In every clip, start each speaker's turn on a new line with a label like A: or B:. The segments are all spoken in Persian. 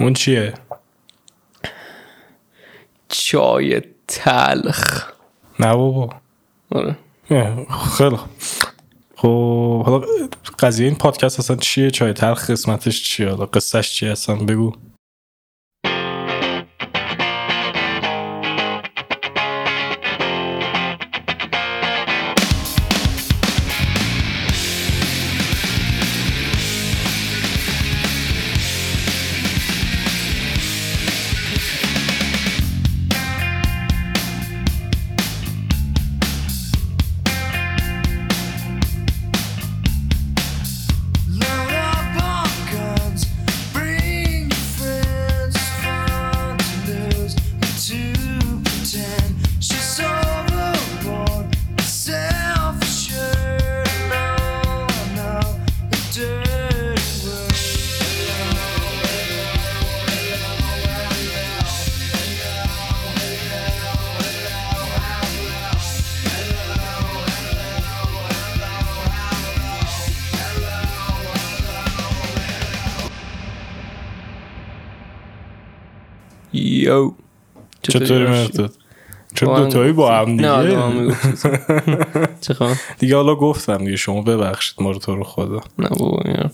A: اون چیه؟
B: چای تلخ.
A: نه بابا.
B: آره.
A: خیلی. خب حالا قضیه این پادکست اصلا چیه؟ چای تلخ قسمتش چیه؟ حالا قصهش چیه؟ اصلا بگو.
B: یو
A: چطوری
B: هاشی؟
A: مرداد چون دوتایی با هم
B: نه
A: دیگه.
B: خبر؟
A: دیگه حالا گفتم دیگه شما ببخشید ما رو تو رو خدا.
B: نه بابا این.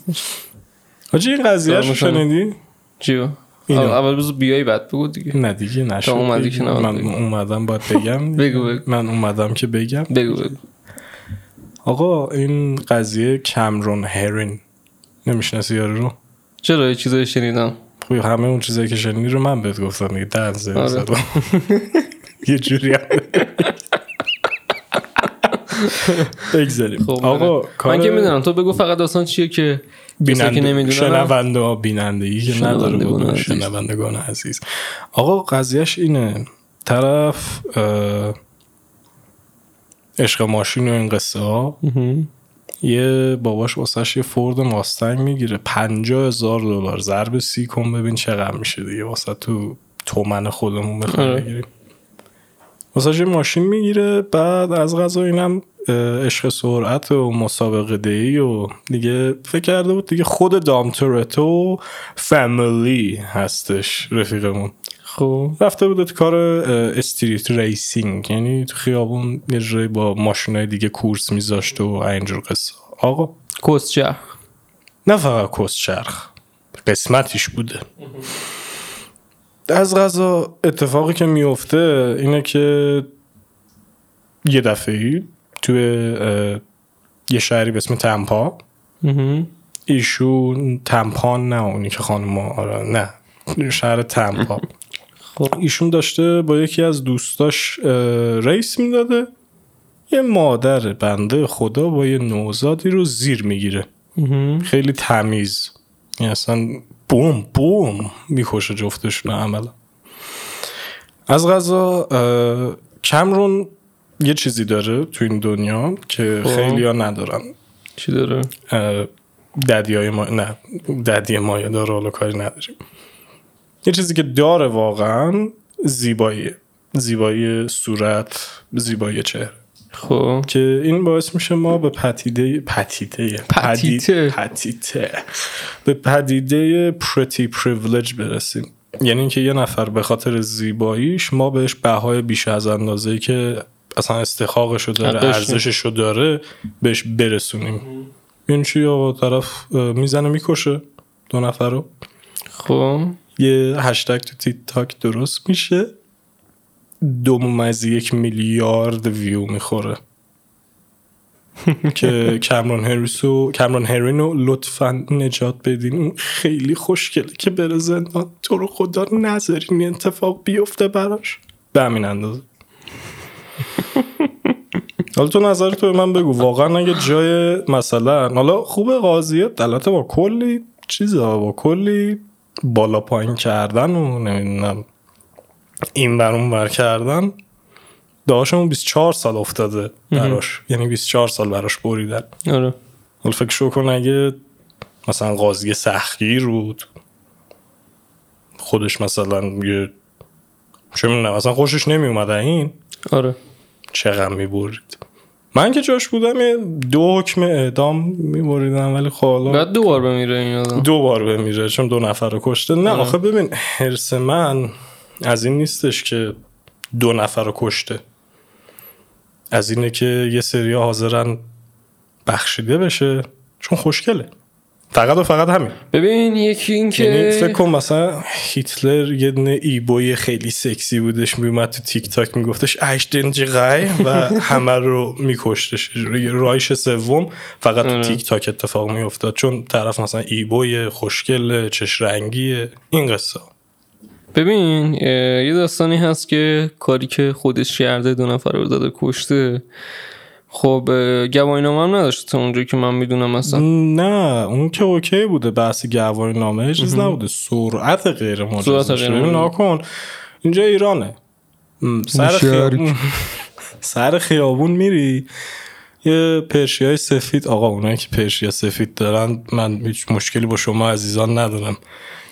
A: حاجی این قضیه رو. شنیدی؟
B: چیو. اول اول بذار بیای بعد بگو دیگه.
A: نه دیگه نشد
B: اومدی. که
A: من. اومدم باید بگم.
B: بگو بگو.
A: من اومدم که بگم.
B: بگو بگو.
A: آقا این قضیه کمرون هرین. نمی‌شناسی یارو رو؟
B: چرا؟ یه چیزایی شنیدم.
A: خب همه اون چیزایی که شنیدی رو من بهت گفتم دیگه. دنزه
B: آره.
A: زدم یه جوری بگذاریم.
B: خب
A: آقا
B: آره.
A: کار
B: من که می‌دونم تو بگو فقط داستان چیه که
A: بیننده شنونده ها بینندگی که نداره بود
B: عزیز.
A: شنوندگان عزیز. آقا قضیهش اینه. طرف عشق ماشین و این قصه ها یه باباش واسش یه فورد ماستنگ می‌گیره. پنجاه هزار دلار. ضرب سی کن ببین چقدر میشه دیگه. واسه تو تومن خودمون بخوایم
B: آره.
A: بگیریم. واسه یه ماشین می‌گیره. بعد از قضا اینم عشق سرعت و مسابقه دهی و دیگه فکر کرده بود دیگه خود دام تورتو فامیلی هستش رفیقمون.
B: خب
A: رفته بود تو کار street racing. یعنی تو خیابون یه جایی با ماشینای دیگه کورس میذاشت و اینجور قصه. آقا.
B: کسچه
A: نه فقط کسچرخ قسمتیش بوده. از غذا اتفاقی که میفته اینه که یه دفعه توی یه شهری به اسم تمپا. ایشون تمپان نه اونی که خانم آره نه. شهر تمپا.
B: خب
A: ایشون داشته با یکی از دوستاش ریس می‌داده. یه مادر بنده خدا با یه نوزادی رو زیر می‌گیره. خیلی تمیز. یعنی اصلا بوم بوم می‌کشه جفتشون عملا. از غذا کمرون یه چیزی داره تو این دنیا که
B: خب.
A: خیلی ها ندارن.
B: چی داره؟
A: ددی های ما نه ددی مایه داره حالا کاری نداریم. یه چیزی که داره واقعا زیباییه زیبایی صورت زیبایی چهره.
B: خب.
A: که این باعث میشه ما به پتیده پتیده
B: پتیته.
A: پدید- پتیته به پدیده پرتی پریویلج برسیم. یعنی اینکه یه نفر به خاطر زیباییش ما بهش بهای بیش از اندازه که اصلا استحقاقشو داره
B: حقشه.
A: ارزششو داره بهش برسونیم. این چی آقا طرف می‌زنه می‌کشه دو نفر رو؟
B: خب.
A: یه هشتگ تو تیک تاک درست میشه. دو ممیز یک میلیارد ویو می‌خوره. که کامرون هریسو کامرون هرینو لطفا نجات بدین. اون خیلی خوشگله که بره زندان. تو رو خدا نذارین این اتفاق بیفته براش. به همین اندازه. حالا تو نظر تو من بگو. واقعا اگه جای مثلا حالا خوب قاضیه البته با کلی چیزا با کلی بالا پایین کردن و نمی‌دونم این بر اون بر کردن داشمون 24 سال افتاده براش. یعنی 24 سال براش بریدن.
B: آره.
A: حالا فکر شو کن اگه مثلا قاضی سختگیر بود خودش مثلا یه چه می‌دونم مثلا خوشش نمی اومد این.
B: آره.
A: چقدر می‌برید من که جاش بودم یه دو حکم اعدام میبریدم ولی خب حالا
B: بعد دوبار بمیره این آدم.
A: دو بار بمیره چون دو نفر رو کشته. نه آخه ببین حرس من از این نیستش که دو نفر رو کشته. از اینه که یه سری حاضرن بخشیده بشه چون خوشگله. فقط و فقط همین.
B: ببین یکی این
A: یعنی فکر
B: که
A: کن مثلا هیتلر یه دونه ایبوی خیلی سکسی بودش میومد تو تیک تاک میگفتش اشتنج غای و همه رو میکشتش. رایش سوم فقط تو تیک تاک اتفاق میافتاد چون طرف مثلا ایبوی خوشگل چش رنگیه این قصه.
B: ببین یه داستانی هست که کاری که خودش کرده دو نفر رو داده کشته. خب گواهی نامه هم نداشته تا اونجا که من می‌دونم مثلا
A: نه اون که اوکی بوده بحث گواهی نامه چیز نبوده. سرعت غیر مجاز. نکن اینجا ایرانه. سر خیابون سر خیابون میری یه پرشی های سفید آقا اونایی که پرشیا سفید دارن من هیچ مشکلی با شما عزیزان ندارم.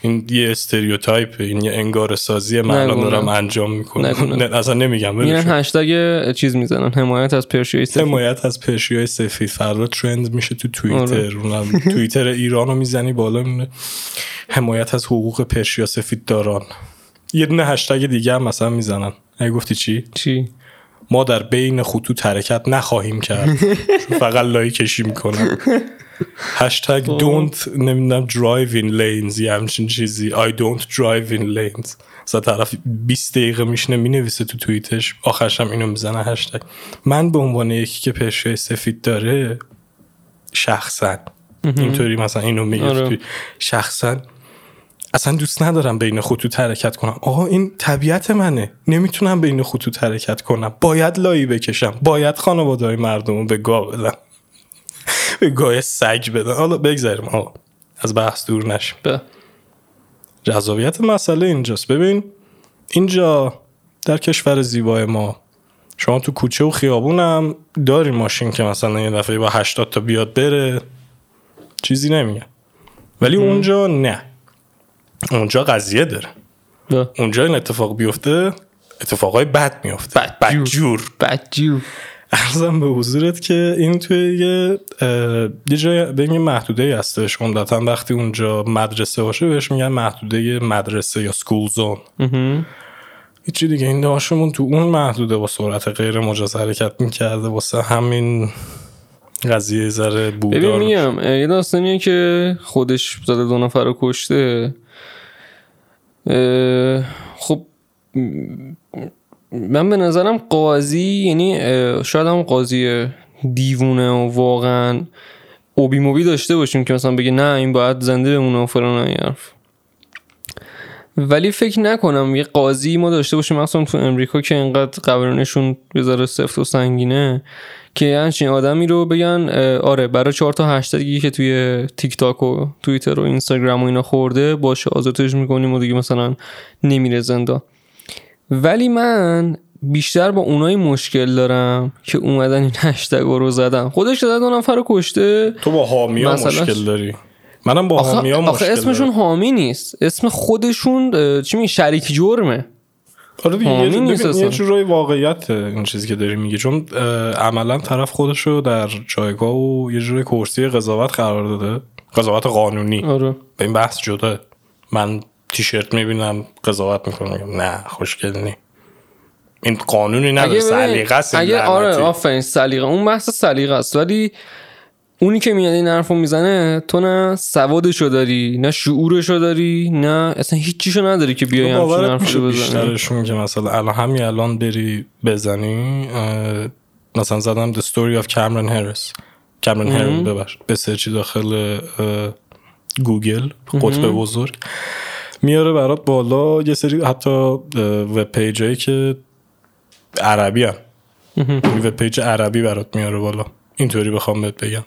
A: این یه stereotype این یه انگاره سازی من الان دارم. انجام می‌کنم.
B: نه.
A: اصلا نمیگم کن.
B: هشتگ چیز می‌زنن حمایت از پرشیای سفید.
A: حمایت از پرشی های سفید. فردا trend میشه تو
B: آره.
A: توییتر اونم توییتر ایران رو می‌زنی بالا میونه حمایت از حقوق پرشیا سفید داران. یه دونه هشتگ دیگه هم مثلا می‌زنن. اگه گفتی چی؟
B: چی؟
A: ما در بین خطوط حرکت نخواهیم کرد. فقط لای کشی می‌کنن هشتگ
B: خب.
A: don't نمی‌دونم drive in lanes یه همچین چیزی. I don't drive in lanes. مثلا طرف 20 دقیقه میشنه می‌نویسه تو توییتش. آخرش هم اینو می‌زنه هشتگ من به عنوان یکی که پرشای سفید داره شخصا. اینطوری مثلا اینو میگه
B: آره.
A: شخصا اصلا دوست ندارم بین خطوط حرکت کنم. آقا این طبیعت منه. نمی‌تونم بین خطوط حرکت کنم. باید لایی بکشم. باید خانواده های مردم رو به گاه بدم. به گاه سگ بدم. حالا بگذاریم آقا. از بحث دور نشیم.
B: به.
A: جذابیت مسئله اینجاست. ببین اینجا در کشور زیبای ما شما تو کوچه و خیابونم داری ماشین که مثلا یه دفعه با 80 تا بیاد بره. چیزی نمیگه ولی اونجا نه. اونجا قضیه داره.
B: به
A: اونجا این اتفاق بیفته اتفاقای بد میفته.
B: بدجور.
A: بدجور
B: بدجو
A: ارزم به حضورت که این توی یه یه جای به یه محدوده هستش. عمدتا وقتی اونجا مدرسه باشه بهش میگن محدوده مدرسه یا سکول زون هیچی دیگه. این داشتمون تو اون محدوده با سرعت غیر مجاز حرکت می‌کرده. واسه همین قضیه ذره
B: ببین
A: بودار
B: میگم اه، یه داستانیه که خودش زده دو نفر رو کشته. خب من به نظرم قاضی یعنی شاید هم قاضی دیوونه و واقعا اوبی موبی داشته باشیم که مثلا بگه نه این باید زنده بمونه و فلان این حرف. ولی فکر نکنم یه قاضی ما داشته باشیم مثلا تو امریکا که اینقدر قوانینشون ذره سفت و سنگینه. که همچین آدمی رو بگن آره برای چهار تا هشتگی که توی تیک تاک و توییتر و اینستاگرام و اینا خورده باشه آزادش می‌کنیم و دیگه مثلا نمیره زندان ولی من بیشتر با اونایی مشکل دارم که اومدن این هشتگ رو زدن. خودش زده دو نفر رو کشته.
A: تو با
B: مثلا-
A: مشکل داری؟ منم با
B: آخه,
A: حامیا
B: آخه
A: مشکل
B: اسمشون. حامی نیست. اسم خودشون چی می شریک جرمه.
A: آره دیگه یه,
B: اصلا.
A: جورای واقعیت این چیزی که داری میگی چون عملا طرف خودشو در جایگاه و یه جورای کرسی قضاوت قرار داده قضاوت قانونی.
B: آره.
A: به این بحث جدا. من تیشرت می‌بینم قضاوت می‌کنم نه خوشگل نی. این قانونی نداره سلیقه است
B: اگه آره. آفرین سلیقه. اون بحث سلیقه است. ولی اونی که میاد این حرفو می‌زنه تو نه سوادشو داری نه شعورشو داری نه اصلا هیچیشو نداری که بیای همچین حرفشو بزنی.
A: بیشترشون که مثلا الان همین الان بری بزنی مثلا زدم The Story of Cameron Herrin. Cameron Herrin ببخش. ب search ی داخل گوگل قطب بزرگ. میاره برات بالا یه سری حتی web page هایی که عربی هم web page عربی برات میاره بالا. اینطوری بخوام بهت بگم.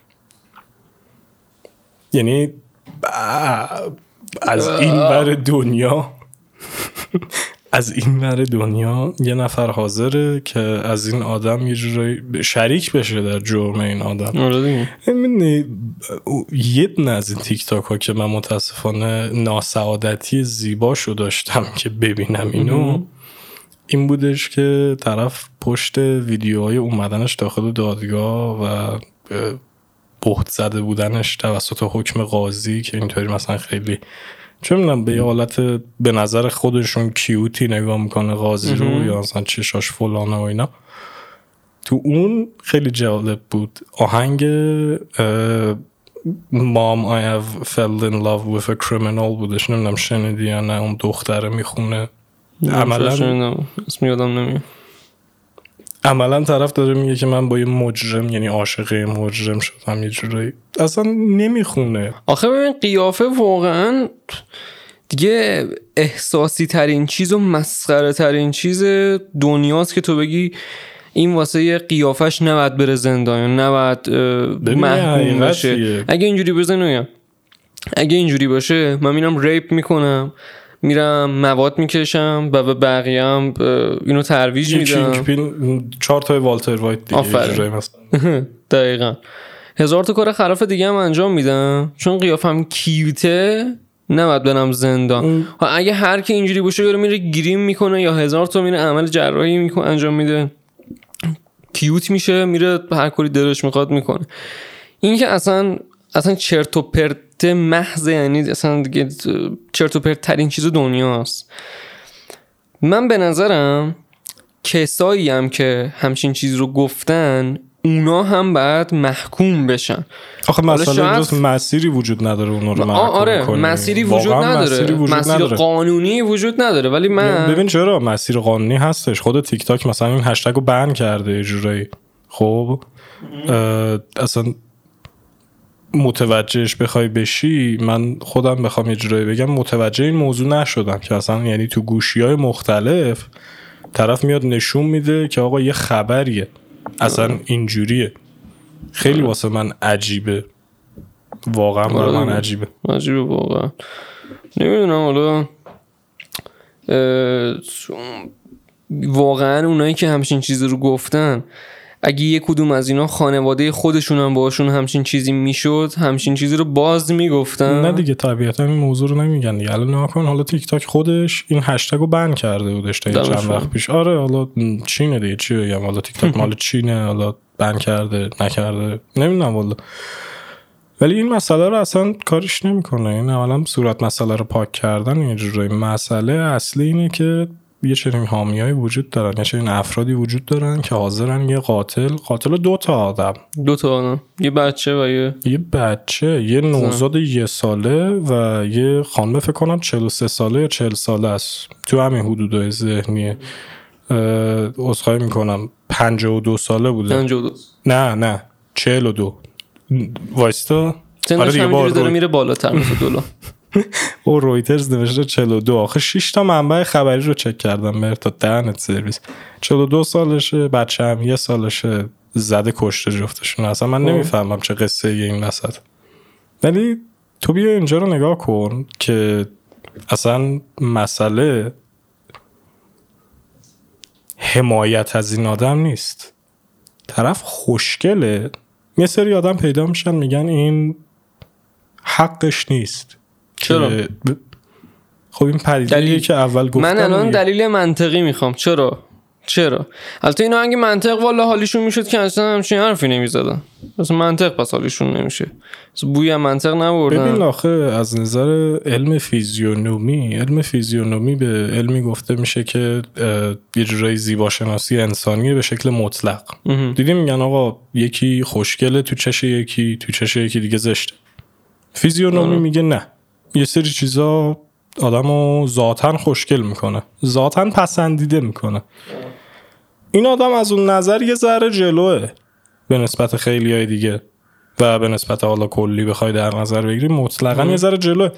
A: یعنی از این ور دنیا از این ور دنیا یه نفر حاضره که از این آدم یه جورایی شریک بشه در جرم این آدم
B: آره.
A: می‌دونی یه دونه از این تیک تاک ها که من متاسفانه ناسعادتی زیباشو داشتم که ببینم اینو این بودش که طرف پشت ویدیوهای اومدنش داخل دادگاه و بهت زده بودنش توسط حکم قاضی که اینطوری مثلا خیلی چه می‌دونم به یه حالت به نظر خودشون کیوتی نگاه می‌کنه قاضی رو یا مثلا چشاش فلانه و اینا. تو اون خیلی جالب بود. آهنگ اه، Mom I have fell in love with a criminal بودش. نمی‌دونم شنیدی یا نه اون دختره می‌خونه. عملا.
B: اسم یادم نمیاد.
A: عملا طرف داره میگه که من با یه مجرم یعنی عاشق یه مجرم شدم یه جورایی. اصلا نمی‌خونه.
B: آخه ببین قیافه واقعا دیگه احساسی ترین چیز و مسخره ترین چیز دنیاست که تو بگی این واسه یه قیافش نباید بره زندان نباید اه،
A: ببین،
B: محکوم بشه؟ اگه اینجوری بزنم اگه اینجوری باشه من میرم rape می‌کنم. میرم مواد می‌کشم و به بقیه هم اینو ترویج میدم.
A: چهار تای والتر وایت دیگه
B: دقیقا. هزار تا کار خلاف دیگه هم انجام میدم. چون قیافم cute ه نباید برم زندان. ها، اگه هر کی اینجوری باشه داره میره گریم می‌کنه یا هزار تا میره عمل جراحی می‌کنه انجام میده. cute میشه میره هر کاری دلش می‌خواد می‌کنه. این که اصلا اصلا چرت و پرت محض یعنی اصلا دیگه چرت و پرت ترین چیز دنیاست. من به نظرم کسایی هم که همچین چیز رو گفتن اونا هم باید محکوم بشن.
A: آخه مسئله
B: شاید-
A: اینجاست مسیری وجود نداره اون رو محکوم
B: آره
A: کنی.
B: مسیری وجود نداره.
A: مسیری وجود
B: مسیر
A: نداره.
B: قانونی وجود نداره. ولی من
A: ببین چرا؟ مسیر قانونی هستش. خود تیک تاک مثلا این هشتگ رو بن کرده یه جورایی. خب؟ اصلا متوجهش بخوای بشی من خودم بخوام یه جورایی بگم متوجه این موضوع نشدم که اصلا یعنی تو گوشی های مختلف طرف میاد نشون میده که آقا یه خبریه. اصلا اینجوریه. خیلی واسه من عجیبه. واقعا برای من
B: آره.
A: عجیبه.
B: عجیبه واقعا. نمی‌دونم حالا واقعا اونایی که همچین چیزی رو گفتن اگه یه کدوم از اینا خانواده خودشون هم باشون همچین چیزی می‌شد همچین چیزی رو باز می‌گفتن؟
A: نه دیگه طبیعتا این موضوع رو نمیگن دیگه. الان نگاه کن حالا تیک تاک خودش این هشتگ رو بن کرده بودش تا چند. وقت پیش. آره حالا چینه دیگه. چی بگم؟ حالا تیک تاک مال چینه حالا بن کرده نکرده. نمی‌دونم والا. ولی این مسئله رو اصلا کارش نمی‌کنه. این اولا صورت مسئله رو پاک کردن یه جورایی. مسئله اصلی اینه که یه چنین حامیایی وجود دارن یه چنین افرادی وجود دارن که حاضرن یه قاتل قاتل دو تا آدم.
B: دو تا آدم. یه بچه و یه
A: یه بچه یه نوزاد یه ساله و یه خانم فکر کنم 43 ساله یا 40 ساله است. تو همین حدودای ذهنیه. عذرخواهی می‌کنم. 52 ساله بوده.
B: پنج و دو.
A: نه نه. 42 وایستا؟
B: سنش
A: آره
B: داره میره بالاتر مثل دلار.
A: او رویترز نوشته 42 آخه 6 تا منبع خبری رو چک کردم مرتا دهنت سرویس. 42 سالشه بچه هم یه سالشه زده کشته جفتشون. اصلا من نمی‌فهمم چه قصه ای این وسط. ولی تو بیا اینجا رو نگاه کن که اصلا مسئله حمایت از این آدم نیست. طرف خوشگله. یه سری آدم پیدا میشن میگن این حقش نیست.
B: چرا؟
A: خب این پدیده
B: دلیل-
A: که اول گفتم
B: من الان. دلیل منطقی می‌خوام. چرا؟ چرا؟ البته اینا اگه منطق والا حالیشون می‌شد که اصلا همچین حرفی نمی‌زدن. اصلا منطق پس حالیشون نمیشه. بوی هم منطق
A: ببین
B: نبردن
A: آخه از نظر علم فیزیونومی علم فیزیونومی به علمی گفته میشه که یه جورایی زیباشناسی انسانیه به شکل مطلق. دیدی میگن آقا یکی خوشگله تو چش یکی تو چش یکی دیگه زشته. فیزیونومی میگه نه. یه سری چیزا آدمو ذاتا خوشگل می‌کنه. ذاتا پسندیده می‌کنه. این آدم از اون نظر یه ذره جلوه به نسبت خیلی های دیگه. و به نسبت حالا کلی بخوای در نظر بگیری مطلقا یه ذره جلوه.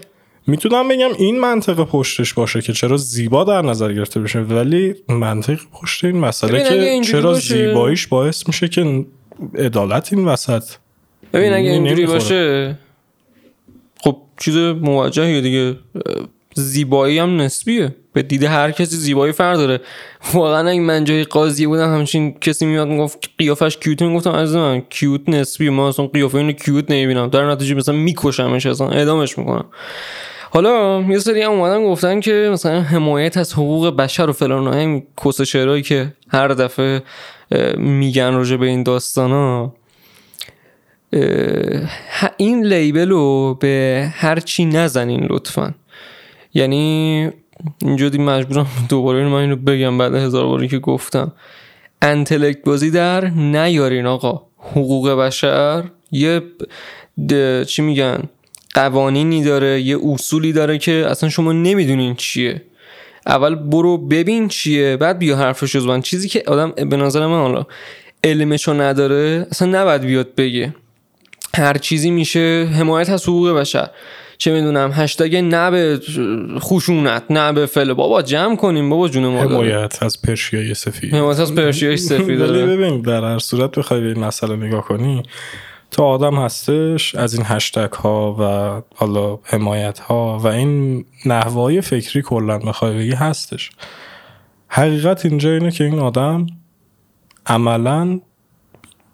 A: می‌تونم بگم این منطق پشتش باشه که چرا زیبا در نظر گرفته بشه ولی منطق پشت این مسئله که چرا
B: باشه-
A: زیباییش باعث میشه که عدالت این وسط
B: ببین اگه
A: این
B: اینجوری. باشه چیز موجهیه دیگه زیبایی هم نسبیه. به دید هر کسی زیبایی فرق داره. واقعا اگه من جای قاضی بودم همچین کسی میاد می‌گفت قیافش کیوت می‌گفتم از من کیوت نسبی ما اصلا قیافه اینو کیوت نمی‌بینم. در نتیجه مثلا میکشمش اصلا اعدامش می‌کنم. حالا یه سری هم اومدن گفتن که مثلا حمایت از حقوق بشر و فلان هم کس که هر دفعه میگن راجع به این داستان این لیبل رو به هر چی نزنین لطفا. یعنی اینجا مجبورم دوباره من اینو بگم بعد هزار باری که گفتم. انتلکت بازی در نیارین آقا. حقوق بشر یه چی میگن؟ قوانینی داره یه اصولی داره که اصلا شما نمی‌دونین چیه. اول برو ببین چیه بعد بیا حرفش رو چیزی که آدم به نظر من حالا علمشو نداره اصلا نباید بیاد بگه. هر چیزی میشه حمایت از حقوق بشر. چه می‌دونم هشتگ نه به خشونت نه به فل بابا جمع کنیم بابا جون ما داره.
A: حمایت از پرشیای سفید.
B: حمایت از پرشیای سفید
A: ولی ببین در هر صورت بخوای به این مسئله نگاه کنی تا آدم هستش از این هشتگ ها و حالا حمایت ها و این نحوای فکری کلا بخوای بگی هستش. حقیقت اینجا اینه که این آدم عملا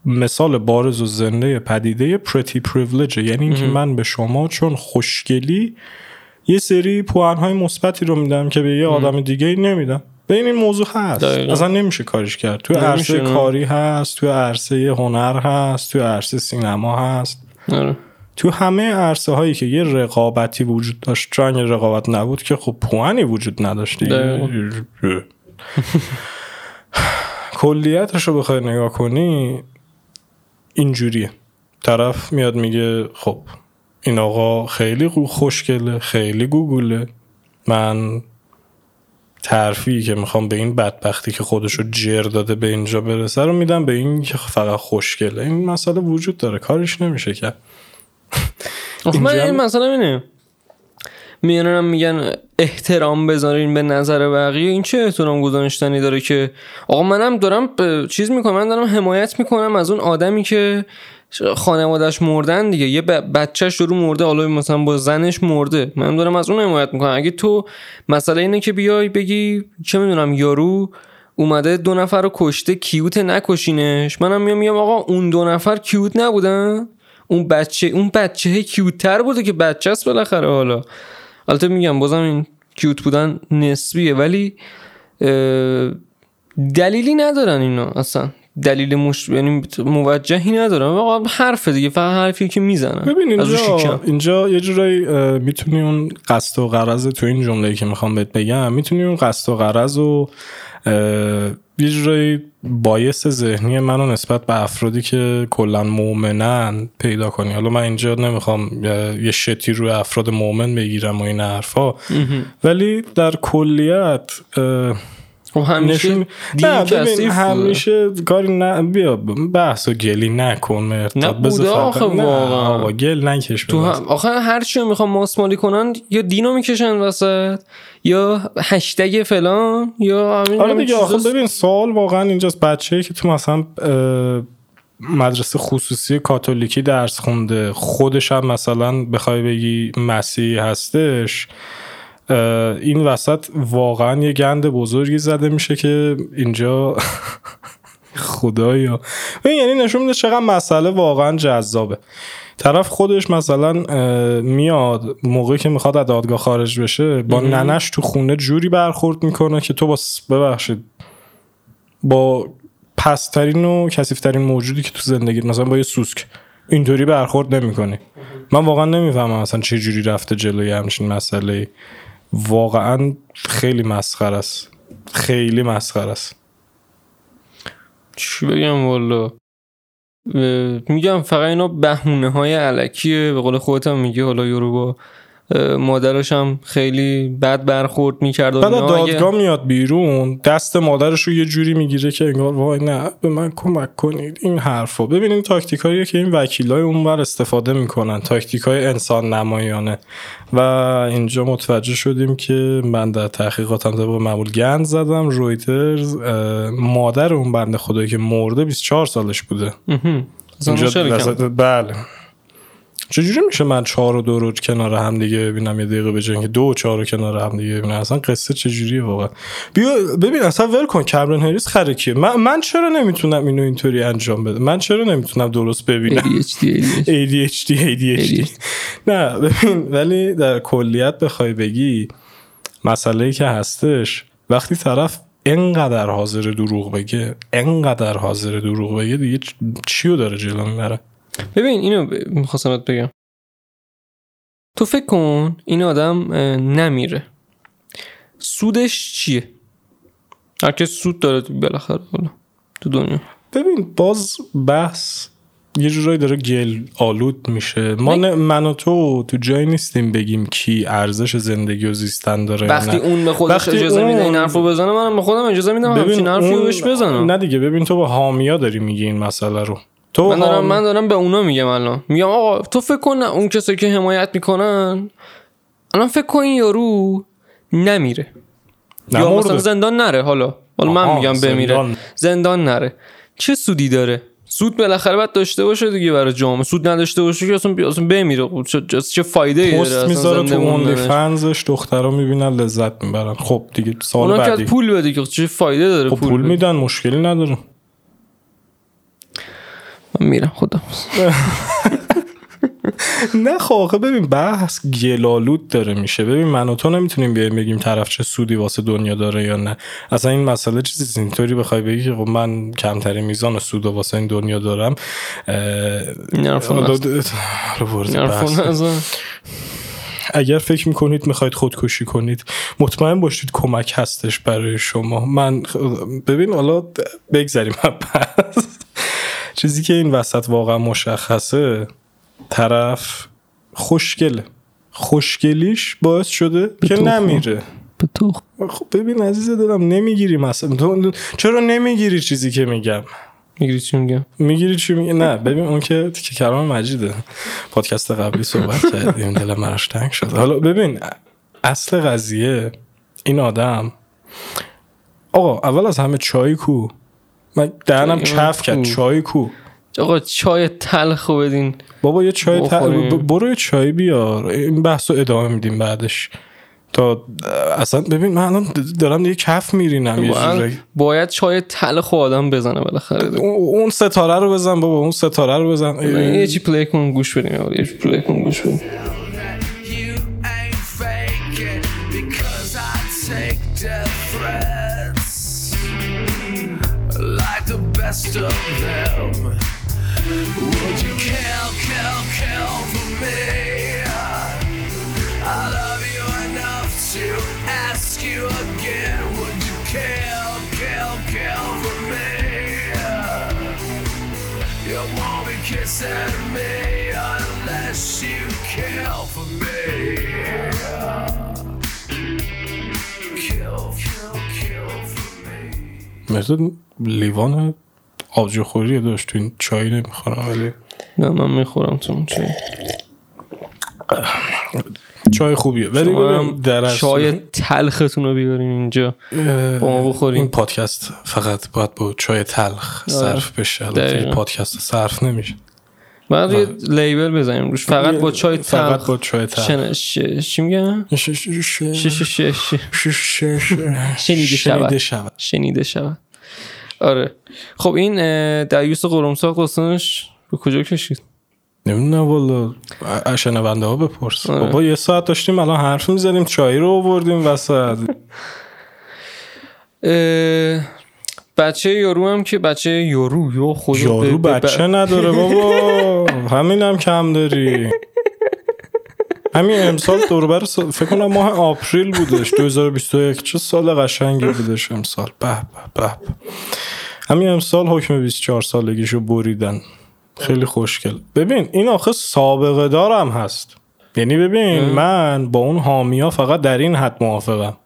A: مثال بارز و زنده پدیده پرتی پریویلیج یعنی اینکه من به شما چون خوشگلی یه سری پوانهای مثبتی رو میدم که به یه آدم دیگه نمیدم به این, موضوع هست
B: دقیقاً.
A: اصلا نمیشه کارش کرد تو عرصه. کاری هست تو عرصه هنر هست تو عرصه سینما هست
B: آره.
A: تو همه عرصه هایی که یه رقابتی وجود داشت چون رقابت نبود که خب پوانی وجود نداشت دیگه.
B: دقیقاً.
A: کلیتش رو بخوای نگاه کنی اینجوریه. طرف میاد میگه خب این آقا خیلی خو- خوشگله خیلی گوگوله. من ترفیعی که می‌خوام به این بدبختی که خودشو جر داده به اینجا برسه رو میدم به این که فقط خوشگله. این مسئله وجود داره کارش نمیشه
B: آخه من این مثلا اینه. میانم میگن احترام بذارین به نظر بقیه. این چه احترام گذاشتنی داره که آقا منم دارم چیز می‌کنم من دارم حمایت می‌کنم از اون آدمی که خانوادهش مردن دیگه. یه بچهش رو مرده حالا مثلا با زنش مرده. من دارم از اون حمایت می‌کنم. اگه تو مسئله اینه که بیای بگی چه می‌دونم یارو اومده دو نفر رو کشته کیوت نکشینش. منم میام میگم آقا اون دو نفر کیوت نبودن؟ اون بچه اون بچه کیوتتر بوده که بچه است بالاخره حالا. البته میگم بازم این کیوت بودن نسبیه ولی دلیلی ندارن اینا اصلا. دلیل مش... یعنی موجهی ندارن. آقا حرف دیگه فقط حرفی که می‌زنن.
A: ببین اینجا. اینجا یه جورایی می‌تونی اون قصد و غرض تو این جمله که می‌خوام بهت بگم می‌تونی اون قصد و غرض و یه جورایی بایس ذهنی منو نسبت به افرادی که کلا مؤمنن پیدا کنی. حالا من اینجا نمی‌خوام یه شتی روی افراد مؤمن بگیرم و این حرفا. ولی در کلیت
B: خب همیشه
A: نه ببین. همیشه کاری نه بیا بحث و گلی نکن مرتب
B: نه بوده آخه واقعا.
A: آقا گل نکش
B: تو. هم آخه هر چی رو می‌خوام ماسمالی کنن یا دینو می‌کشن وسط یا هشتگ فلان یا همین
A: آره دیگه آخه. ببین سوال واقعا اینجاست بچه که تو مثلا مدرسه خصوصی کاتولیکی درس خونده خودش هم مثلا بخوای بگی مسیحی هستش این وسط واقعا یه گند بزرگی زده میشه که اینجا خدایا. ببین یعنی نشون میده چقدر مسئله واقعا جذابه. طرف خودش مثلا میاد موقعی که می‌خواد از دادگاه خارج بشه با ننش تو خونه جوری برخورد می‌کنه که تو با ببخشید. با پسترین و کسیفترین موجودی که تو زندگی مثلا با یه سوسک. اینطوری برخورد نمی‌کنی. من واقعا نمی‌فهمم اصلا چه جوری رفته جلوی همچین مسئله واقعا خیلی مسخره است. خیلی مسخره است.
B: چی بگم والا؟ میگم فقط اینا بهونه های علکیه. به قول خودت هم میگه حالا یورو با مادرش هم خیلی بد برخورد می‌کرد
A: بعد
B: اینا. اگه-
A: دادگاه میاد بیرون دست مادرش رو یه جوری می‌گیره که انگار وای نه به من کمک کنید این حرفا ببینیم تاکتیکاییه که این وکیلای اونور استفاده می‌کنن تاکتیکای انسان نمایانه. و اینجا متوجه شدیم که من در تحقیقاتم طبق معمول گند زدم. رویترز مادر اون بنده خدایی که مرده 24 سالش بوده. اینجا بله. چجوری میشه من چهار و دو رو کنار هم دیگه ببینم یه دقیقه بجن که دو و چهار رو کنار هم دیگه ببینم. اصلا قصه چجوریه واقعا؟ بیا ببین اصلا ول کن. کمرن هریس خرکیه من, من چرا نمی‌تونم اینو اینطوری انجام بدم؟ من چرا نمی‌تونم درست ببینم؟
B: ADHD
A: ADHD. ADHD نه ببین ولی در کلیت بخوای بگی مسئله که هستش وقتی طرف انقدر حاضر دروغ بگه انقدر حاضر دروغ بگه دیگه چیو داره جلو می‌بره؟
B: ببین اینو ب... می‌خواستم بگم. تو فکر کن این آدم نمیره. سودش چیه؟ هر کس سود داره تو- بالاخره تو دنیا.
A: ببین باز بحث یه جورایی داره گل آلود میشه. ما نه من و تو تو جایی نیستیم بگیم کی ارزش زندگی و زیستن داره
B: وقتی. اون به خودش اجازه میده این
A: اون-
B: حرفو بزنه منم به خودم اجازه میدم همچین حرفی
A: اون-
B: بهش بزنم.
A: نه دیگه ببین تو با حامیا داری میگی این مسئله رو. تو
B: من دارم من دارم به اونا میگم الان. میگم آقا تو فکر کن اون کسایی که حمایت می‌کنن الان فکر کن این یارو نمیره. یا. مثلا زندان نره حالا. حالا من میگم بمیره.
A: زندان.
B: زندان نره. چه سودی داره؟ سود بالاخره باید داشته باشه دیگه برای جامعه. سود نداشته باشه که اصلا, اصلا بمیره. خب چه, چه فایده ای داره؟
A: پست می‌ذاره تو اونلی
B: موندنش؟
A: فنزش دخترا می‌بینن لذت می‌برن. خب دیگه سال
B: اونا که
A: بعدی.
B: پول بده که چه فایده داره
A: خب پول
B: بده؟
A: میدن مشکلی نداره.
B: من میرم خدا.
A: نه خب ببین بحث گلالود داره میشه. ببین من و تو نمی‌تونیم بیایم بگیم طرف چه سودی واسه دنیا داره یا نه. اصلا این مسئله چیزی. اینطوری بخوای بگی که خب من کمترین میزان سود واسه این دنیا دارم. اگر فکر می‌کنید می‌خواید خودکشی کنید مطمئن باشید کمک هستش برای شما. من ببین حالا بگذریم. بحث. چیزی که این وسط واقعا مشخصه طرف خوشگله. خوشگلیش باعث شده که نمیره.
B: به تو
A: خب ببین عزیز دلم نمی‌گیری مثلا. تو چرا نمی‌گیری چیزی که میگم؟
B: می‌گیری چی میگم؟
A: می‌گیری چی میگه نه ببین اون که که کلام مجیده. پادکست قبلی صحبت کردیم دل مراش تنگ شد. حالا ببین اصل قضیه این آدم آقا اول از همه چای کو. من دهنم چف کرد. چای کو
B: آقا چای تلخو بدین
A: بابا یه چای ت...
B: بخوریم.
A: ب- برو یه چای بیار این بحث رو ادامه میدیم بعدش تا اصلا ببین من الان دارم دیگه کف میرینم یه
B: باید, چای تلخ آدم بزنه بالاخره.
A: اون ستاره رو بزن بابا اون ستاره رو بزن
B: یه چی پلی کن گوش بدیم. یه چی پلی کن گوش بدیم
C: best of them. Would you kill, kill, kill for me? I love you enough to ask you again. Would you kill, kill, kill for me? You won't be kissing me unless you kill for me. Kill, kill,
A: لیوان آبجوخوری داشت تو این چای نمی‌خورم ولی
B: نه من می‌خورم تو اون چای
A: چای خوبیه ولی در
B: چای تلختون رو بیارین اینجا با ما بخوریم.
A: این پادکست فقط باید با چای تلخ صرف بشه پادکست صرف نمیشه
B: بعد یه لیبل بزنیم روش فقط با چای
A: فقط
B: تلخ
A: با چای تلخ
B: شن... ش... چی میگن؟ شنیده. شود شنیده شود آره. خب این اه، دیوس قرمساق داستانش به کجا کشید؟
A: نمی‌دونم والا. ا- شنونده ها بپرس
B: آره.
A: بابا یه ساعت داشتیم الان حرف می‌زنیم چای رو آوردیم وسط.
B: اه، بچه یارو هم که بچه یارو یا خدا
A: یارو بچه نداره بابا. همین هم کم داری. همین امسال دوربر سال فکر کنم ماه آپریل بودش 2021 چه سال قشنگی بودش امسال. به به به. همین امسال حکم 24 سالگیشو بریدن. خیلی خوشگل. ببین این آخه سابقه دارم هست. یعنی ببین من با اون حامیا فقط در این حد موافقم.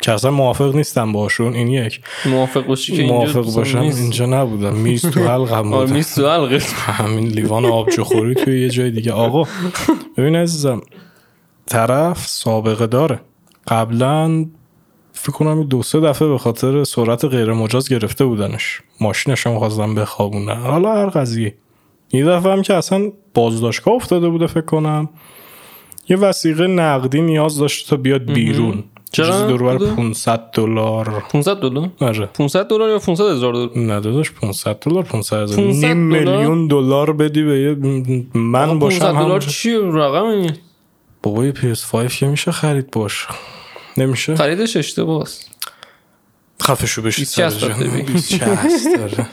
A: که اصلا موافق نیستم باشون این یک.
B: موافق باشی که
A: موافق باشم. اینجا نبودم. میز تو حلقم بودم.
B: میز تو حلقه
A: همین لیوان آبجو خوری توی یه جای دیگه. آقا ببین عزیزم طرف سابقه داره. قبلا فکر کنم دو سه دفعه به خاطر سرعت غیر مجاز گرفته بودنش. ماشینش هم خواستن بخوابونن. حالا هر قضیه. یه دفعه هم که اصلا بازداشتگاه افتاده بوده فکر کنم. یه وسیقه نقدی نیاز داشته تا بیاد بیرون.
B: چرا بوده؟
A: 500 دلار
B: 500 دلار
A: آره
B: 500 دلار یا 500 هزار دلار
A: نه داداش 500 دلار 500 هزار
B: 500
A: نیم
B: دلار؟
A: میلیون دلار بدی به یه من
B: 500
A: باشم
B: دلار
A: هم
B: چی رقم این
A: بابا یه PS5 که میشه خرید باش نمیشه
B: خریدش اشتباهه
A: خفه شو بشید
B: 20 60
A: سر
B: داد
A: جان.
B: ببین.
A: 20 60 آره.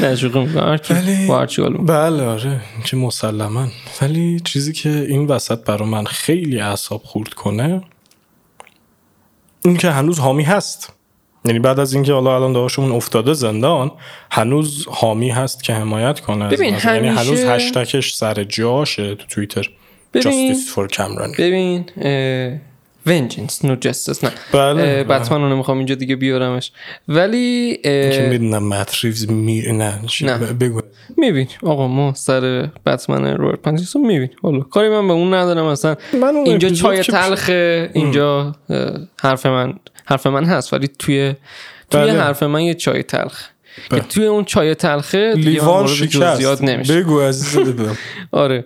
B: نه شوخی می‌کنم.
A: بله آره که مسلما ولی چیزی که این وسط برا من خیلی اعصاب خورد کنه این که هنوز حامی هست یعنی بعد از اینکه حالا الان داشتمون افتاده زندان هنوز حامی هست که حمایت کنه
B: ببین،.
A: یعنی
B: همیشه-
A: هنوز هشتکش سر جاشه تو توییتر
B: ببین.
A: Justice for Cameron
B: ببین ونجنس نو جستس نه
A: بله،.
B: بتمن رو نمی‌خوام اینجا دیگه بیارمش. ولی
A: که می‌دونم مت ریوز می نه,
B: نه.
A: بگو.
B: میبین آقا ما سر بتمن روبرت پاتینسون میبین. حالا کاری من به اون ندارم اصلا
A: من اون
B: اینجا چای
A: که-
B: تلخ اینجا حرف من حرف من هست ولی توی توی
A: بله.
B: حرف من یه چای تلخ.
A: بله.
B: که توی اون چای تلخه
A: لیوان شکست.
B: جزئیات نمیشه.
A: بگو عزیز
B: آره.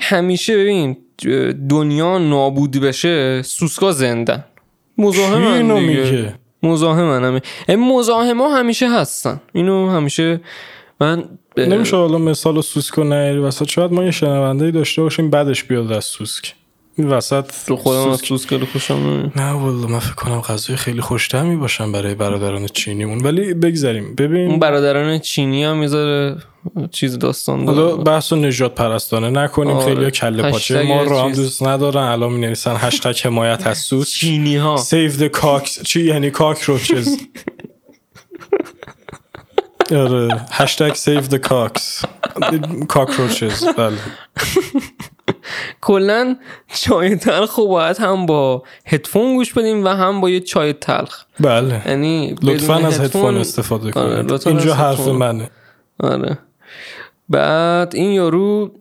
B: همیشه ببین دنیا نابود بشه سوسکا زنده مزاحم
A: میگه؟
B: مزاحم همه. مزاحم ها همیشه هستن. اینو همیشه من
A: نمیشه حالا مثال سوسکو نیاری وسط. شاید ما یه شنونده داشته باشیم بعدش بیاد از سوسک. این وسط
B: تو خودم از
A: سوسک-
B: خیلی خوشم.
A: نه والا من فکر کنم غذای خیلی خوشتمی باشن برای برادران چینیمون. ولی بگذریم. ببین
B: اون برادران چینی هم می‌ذاره چیز داستان
A: حالا بحث و نجات پرستانه نکنیم.
B: آره.
A: خیلی کله پاچه. ما رو هم
B: چیز.
A: دوست ندارن. الان می نویسن هشتگ حمایت از سوسک.
B: چینی ها
A: Save the cocks چی؟ یعنی کاکروچز آره. هشتگ save the cocks. کاکروچز بله.
B: کلا چای تلخ رو باید هم با هدفون گوش بدیم و هم با یه چای تلخ.
A: بله.
B: یعنی
A: لطفا از هدفون استفاده
B: آره،
A: کنید. اینجا حرف. منه.
B: آره. بعد این یارو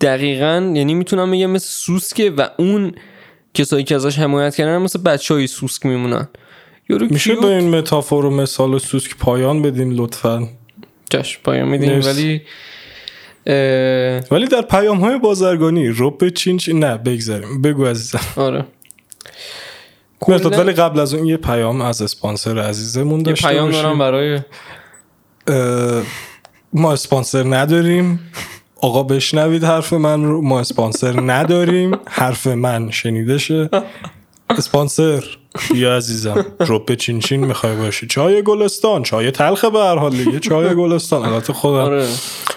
B: دقیقا یعنی می‌تونم بگم مثل سوسکه و اون کسایی که ازش حمایت کردن مثل بچه های سوسک میمونن. یارو
A: میشه به این متافور و مثال سوسک پایان بدیم لطفا؟
B: چشم پایان میدیم. ولی
A: ولی در پیام های بازرگانی رب چین چین نه بگذاریم. بگو عزیزم.
B: آره.
A: مرتاد ولی قبل از اون یه پیام از اسپانسر عزیزمون
B: یه
A: داشته
B: پیام
A: باشیم.
B: دارم برای
A: ما اسپانسر نداریم. آقا بشنوید حرف من رو. ما اسپانسر نداریم. حرف من شنیده شه اسپانسر. بیا عزیزم. رب چین چین می‌خوای باشی. چای گلستان چای تلخ به هر حال دیگه. چای گلستان. البته خودم
B: آره.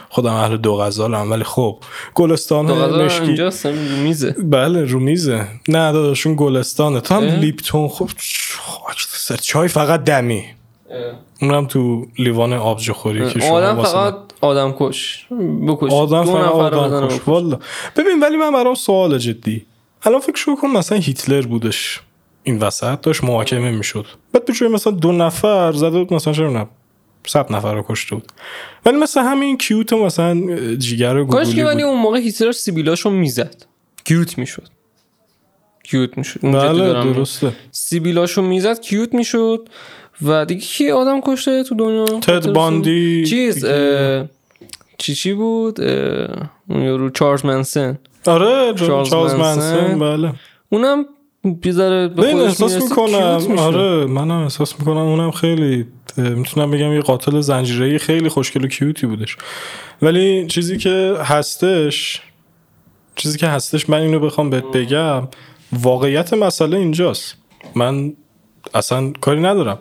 A: خودم اهل دو غزالم ولی خب گلستان
B: دو غذا
A: مشکی
B: اینجاست میزه.
A: بله رو میزه. نه داداشون گلستانه. تو هم؟ لیپتون خب سر. چای فقط دمی. اونم تو لیوان آبجو خوری که شما
B: آدم فقط آدم کش. بکش.
A: آدم فقط آدم کش. والا. ببین ولی من برام سوال جدی. الان فکر کن مثلا هیتلر بودش. این وسط داشت محاکمه می‌شد. بعد به مثلا دو نفر زده بود مثلا نه صد نفر رو کشته بود. ولی مثلا همین کیوت مثلا جیگر
B: کاش که ولی اون موقع هیتلر سیبیلاشو می‌زد. کیوت می‌شد. کیوت می‌شد.
A: بله. درسته.
B: سیبیلاشو می‌زد کیوت می‌شد. و دیگه کی آدم کشته تو دنیا؟
A: تد باندی
B: چیز چی چی بود؟ اون یارو چارلز منسن.
A: آره
B: چارلز
A: چارلز
B: منسن.
A: منسن بله.
B: اونم بیزاره به خودش
A: احساس می‌کنم. آره منم احساس می‌کنم اونم خیلی می‌تونم بگم یه قاتل زنجیره‌ای خیلی خوشگل و کیوتی بودش. ولی چیزی که هستش چیزی که هستش من اینو بخوام بهت بگم واقعیت مسئله اینجاست. من اصلا کاری ندارم.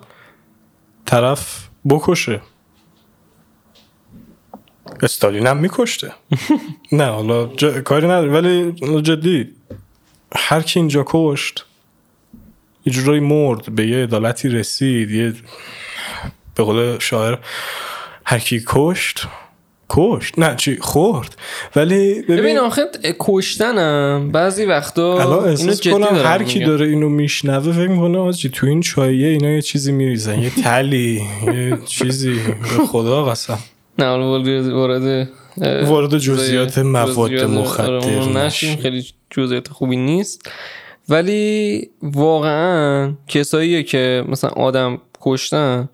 A: طرف بکشه. استالین هم میکشته. نه حالا ج... کاری نداره ولی جدی هر کی اینجا کشت یه جورایی مرد به یه عدالتی رسید یه به قول شاعر هر کی کشت کشت. نه چی خورد. ولی
B: ببین
A: ببین
B: آخه کشتنم. بعضی وقتا اینو جدی
A: کنم
B: دارم
A: هر کی. داره اینو میشنوه فکر می‌کنه آجی تو این چاییه اینا یه چیزی میریزن یه تلی یه چیزی. به خدا قسم.
B: نه حالا وارد وارد
A: جزئیات مواد
B: آره،
A: مخدر
B: اون نشیم. خیلی جزئیات خوبی نیست. ولی واقعا کساییه که مثلا آدم کشتن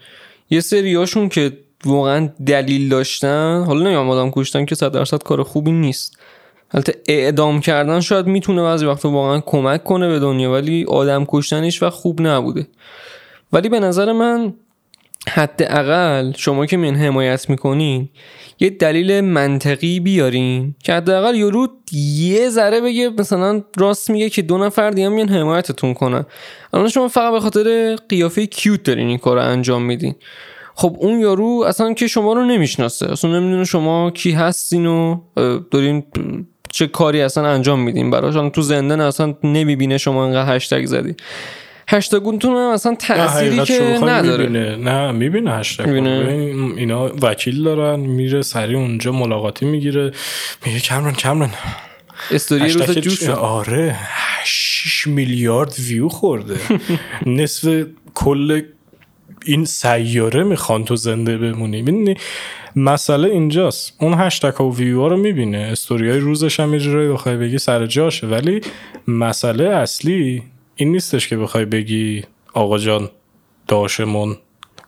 B: یه سریاشون که واقعا دلیل داشتن حالا نمیام آدم کشتن که صد درصد کار خوبی نیست. البته اعدام کردن شاید می‌تونه بعضی وقتا واقعا کمک کنه به دنیا ولی آدم کشتنش و خوب نبوده. ولی به نظر من حداقل شما که من حمایت می‌کنین یه دلیل منطقی بیارین که حداقل یورو یه ذره بگه مثلا راست میگه که دو نفر دیگه میان حمایتتون کنن. الان شما فقط به خاطر قیافه کیوت دارین این کار انجام میدین. خب اون یارو اصلا که شما رو نمی‌شناسه. اصلا نمی‌دونه شما کی هستین و دارین چه کاری اصلا انجام میدین براش. تو زندان اصلا نمی‌بینه شما انقدر هشتگ زدی. هشتگونتون هم اصلا تأثیری که نداره.
A: می‌بینه. نه می‌بینه هشتگ اینا وکیل دارن میره سریع اونجا ملاقاتی می‌گیره میگه کمران کمران
B: استوری روز جوش
A: آره 6 میلیارد ویو خورده. نصف کل این سیاره می‌خوان تو زنده بمونی. می‌دونی مسئله اینجاست. اون هشتگ و ویو ها رو می‌بینه. استوری های روزش هم یه بخوای بگی سر جاشه. ولی مسئله اصلی این نیستش که بخوای بگی آقا جان داشمون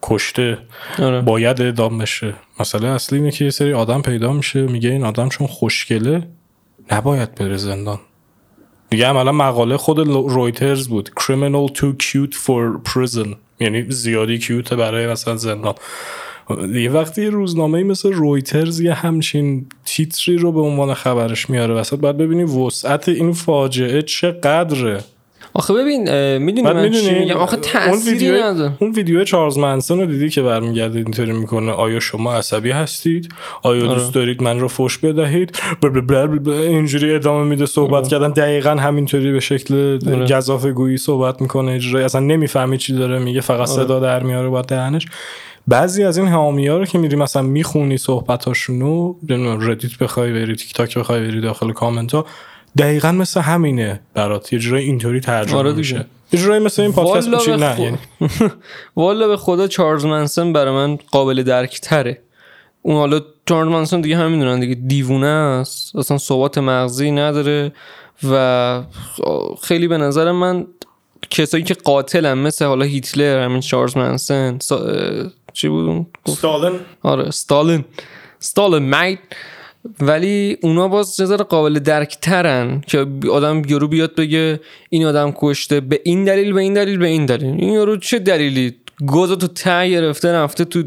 A: کشته
B: آره.
A: باید اعدام بشه. مسئله اصلی اینه که یه سری آدم پیدا میشه میگه این آدم چون خوشگله نباید بره زندان. دیگه عملا مقاله خود رویترز بود. Criminal too cute for prison. یعنی زیادی کیوته برای مثلا زندان. یه وقتی یه روزنامه مثل رویترز یه همچین تیتری رو به عنوان خبرش میاره وسط باید ببینی وسعت این فاجعه چقدره.
B: آخه ببین می‌دونی من چی میگم؟ آخه
A: اون
B: تأثیری
A: ویدیو
B: نداره.
A: اون ویدیو چارلز منسون رو دیدی که برمیگرده اینطوری می‌کنه آیا شما عصبی هستید؟ آیا
B: آره.
A: دوست دارید من رو فوش بدهید. اینجوری ادامه میده صحبت کردن. دقیقا همینطوری به شکل
B: آره.
A: گزافه گویی صحبت می‌کنه اجرایی. اصلا نمی‌فهمی چی داره میگه فقط صدا در میاره با دهنش. بعضی از این حامی ها رو که میری مثلا می‌خونی صحبتاشونو نمی‌دونم ردیت بخوای بری تیک تاک بخوای بری داخل کامنت ها دقیقا مثل همینه برات. یه جورایی اینطوری ترجمه
B: آره.
A: میشه. یه جورایی مثل این پادکست میشه
B: به,
A: نه
B: خو-
A: یعنی.
B: والا به خدا چارلز منسون برای من قابل درک تره اون حالا چارلز منسون دیگه هم می‌دونن دیگه دیوونه است. اصلا ثبات مغزی نداره و خیلی به نظر من کسایی که قاتلن مثل حالا هیتلر همین چارلز منسون سا... چی بود؟
A: ستالن.
B: آره ستالین ستالین میت ولی اونا باز ذره قابل درک ترن که آدم یارو بیاد بگه این آدم کشته. به این دلیل به این دلیل به این دلیل. این یارو چه دلیلی؟ گازو تو ته گرفته رفته تو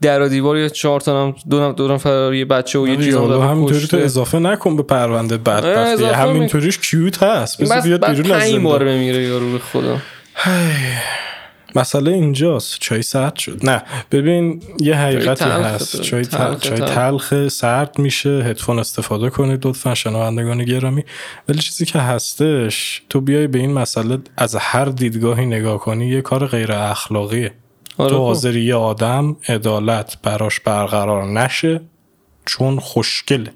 B: در و دیوار یه چهار تا هم دو دو نفر یه بچه و یه چیز
A: همینطوری تو. اضافه نکن به پرونده بدبختی.
B: اضافه
A: همینطوریش کیوت هست.
B: بس
A: بیاد
B: بعد
A: بیرون از
B: پنج بار
A: زندان
B: بمیره یارو به خدا.
A: مسئله اینجاست. چای سرد شد. نه. ببین یه حقیقتی هست. چای, تل...
B: تلخه
A: چای
B: تلخ.
A: تلخ سرد میشه. هدفون استفاده کنید لطفا. شنوندگان گرامی. ولی چیزی که هستش تو بیای به این مسئله از هر دیدگاهی نگاه کنی یه کار غیر اخلاقیه.
B: آره
A: تو
B: خب.
A: حاضری یه آدم عدالت براش برقرار نشه چون خوشگله.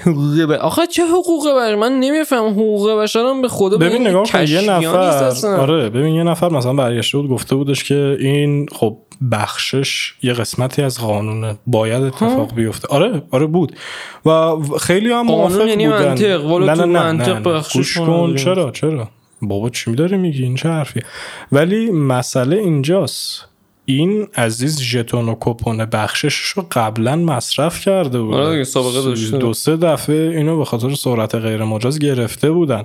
B: حقوق ب... آخه چه حقوق بشر؟ من نمیفهم حقوق بشرم به خدا
A: ببین نگاه کن یه نفر. آره ببین یه نفر مثلا برگشته بود گفته بودش که این خب بخشش یه قسمتی از قانونه باید اتفاق بیفته. آره آره بود. و خیلی هم
B: قانون یعنی
A: بودن.
B: منطق،
A: نه
B: تو
A: نه نه
B: منطق. بخشش
A: کن. چرا چرا؟ بابا چی داری میگی؟ این چه حرفیه؟ ولی مسئله اینجاست. این عزیز ژتون و کپون بخشش رو قبلا مصرف کرده بود.
B: آره سابقه داشته.
A: دو سه دفعه اینو به خاطر سرعت غیر مجاز گرفته بودن.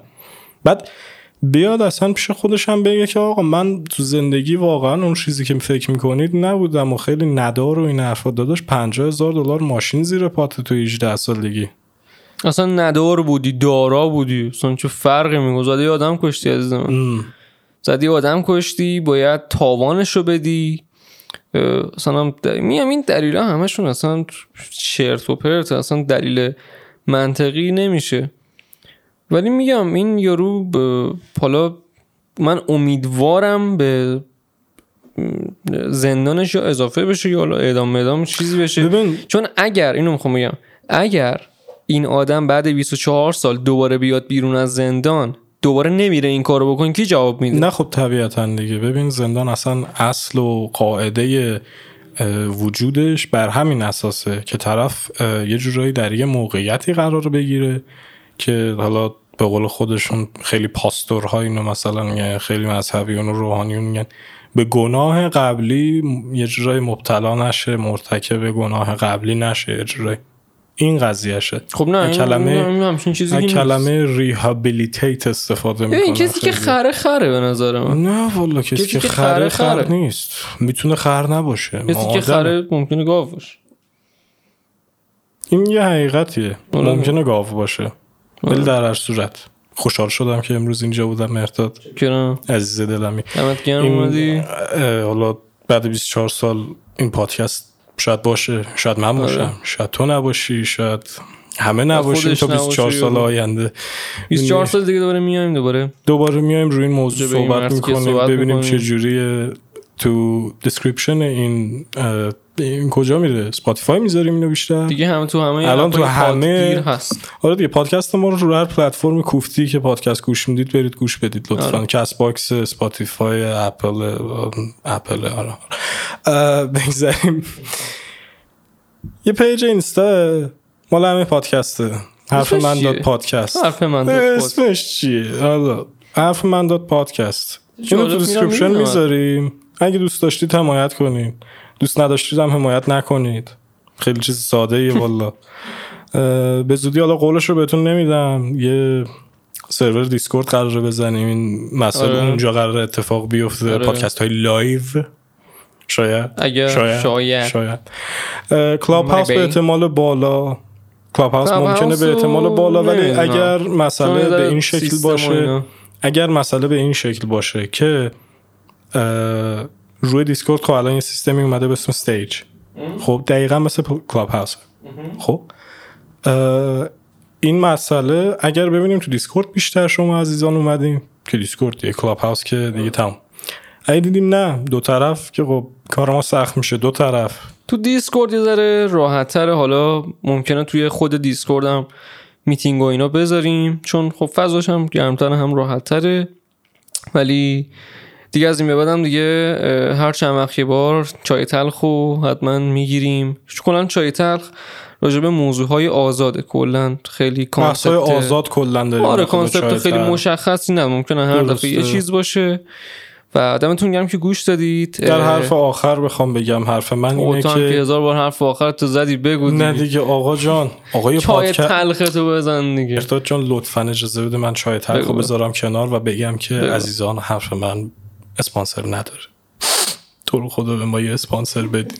A: بعد بیاد اصلا پیش خودش هم بگه که آقا من تو زندگی واقعا اون چیزی که فکر می‌کنید نبودم و خیلی ندار و این حرفا داداش. 50 هزار دلار ماشین زیر پات تو 18 سالگی.
B: اصلا ندار بودی دارا بودی. اصلا چه فرقی میگه زدی آدم کشتی عزیز من. زدی آدم کشتی باید تاوانش رو بدی. اصلا هم میگم این دلیل همشون اصلا چرت و پرت اصلا دلیل منطقی نمیشه. ولی میگم این یارو ب- حالا من امیدوارم به زندانش یا اضافه بشه یا حالا اعدام مدام چیزی بشه.
A: ببین
B: چون اگر اینو می‌خوام بگم اگر این آدم بعد 24 سال دوباره بیاد بیرون از زندان دوباره نمیره این کارو بکن کی جواب میده؟
A: نه خب طبیعتا دیگه. ببین زندان اصلا اصل و قاعده وجودش بر همین اساسه که طرف یه جورایی در یه موقعیتی قرار بگیره که حالا به قول خودشون خیلی پاستورها اینو مثلا میگن خیلی مذهبیون و روحانیون میگن. به گناه قبلی یه جورایی مبتلا نشه مرتکب گناه قبلی نشه یه جورایی. این قضیهشه.
B: خب نه این
A: کلمه
B: این چیزی.
A: کلمه ریهابیلیتیت استفاده می‌کنه.
B: کسی که خره خره به نظر من.
A: نه والا کسی,
B: کسی
A: که خره
B: خره
A: خر
B: خره.
A: نیست. می‌تونه خر نباشه.
B: کسی که. خره ممکنه گاو باشه.
A: این یه حقیقتیه.
B: آره.
A: ممکنه گاو باشه. ولی در هر صورت. خوشحال شدم که امروز اینجا بودم مرداد عزیز دلمی. این حالا بعد 24 سال این پادکست شاید باشه شاید من باشم
B: آره.
A: شاید تو نباشی شاید همه نباشیم تا 24
B: نباشی.
A: سال آینده
B: 24 سال دیگه دوباره میایم دوباره
A: دوباره میایم روی این موضوع صحبت می‌کنیم ببینیم. چه جوریه تو description این این کجا میره؟ اسپاتیفای می‌ذاریم اینو بیشتر؟
B: دیگه همه تو همه
A: الان تو همه-
B: هست.
A: آره دیگه پادکست ما رو رو هر پلتفرم کوفتی که پادکست گوش می‌دید برید گوش بدید لطفا.
B: آره.
A: کست باکس اسپاتیفای اپل اپل آره. اه، بگذاریم. یه page اینستا مال همه پادکسته حرف من؟ dot پادکست.
B: حرف من dot پادکست.
A: اسمش چیه؟ حالا حرف من dot پادکست. اینو تو
B: description.
A: می‌ذاریم. اگه دوست داشتید حمایت کنید دوست نداشتید هم حمایت نکنید خیلی چیز ساده ایه والا به زودی حالا قولش رو بهتون نمیدم یه سرور دیسکورد قراره بزنیم این مسئله
B: آره.
A: اونجا قراره اتفاق بیفته
B: آره.
A: پادکست های live شاید
B: اگر شاید.
A: شاید اه، کلاب هاوس به. احتمال بالا کلاب هاوس ممکنه به احتمال بالا ولی
B: نمی‌دونم.
A: اگر مسئله به این شکل باشه. اگر مسئله به این شکل باشه که روی دیسکورد خب الان یه سیستمی اومده به اسم stage خب دقیقا مثل کلاب هاوس خب این مسئله اگر ببینیم تو دیسکورد بیشتر شما عزیزان اومدیم که دیسکورد دیگه کلاب هاوس که دیگه تمام اگه دیدیم نه دو طرف که خب کار ما سخت میشه دو طرف.
B: تو دیسکورد یه ذره راحت تره حالا ممکنه توی خود دیسکورد هم میتینگ و اینا بذاریم چون خب فضاش هم گرمتر هم راحت تره ولی دیگه از این به بعدم دیگه هر چند وقت یه بار چای تلخ رو حتما می‌گیریم کلا چای تلخ راجع به موضوع های آزاده کلا خیلی concept
A: آزاد کلا داریم
B: آره
A: concept
B: خیلی. مشخصی نه ممکنه هر دفعه یه. چیز باشه و دمتون گرم که گوش دادید
A: در حرف آخر بخوام بگم حرف من اینه
B: که هزار بار حرف آخر تو زدی بگو
A: نه
B: دیگه
A: دیگه آقا جان آقای
B: چای
A: پادکست
B: تلخ تو بزن دیگه
A: ارداد جان لطفا اجازه بده من چای تلخ. بذارم کنار و بگم که
B: بگو.
A: عزیزان حرف من اسپانسر نداره. تو رو خدا به ما یه اسپانسر بدی.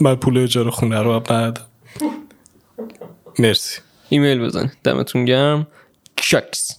A: من پول اجاره خونه رو ندادم مرسی.
B: ایمیل بزن. دمتون گرم. چکس.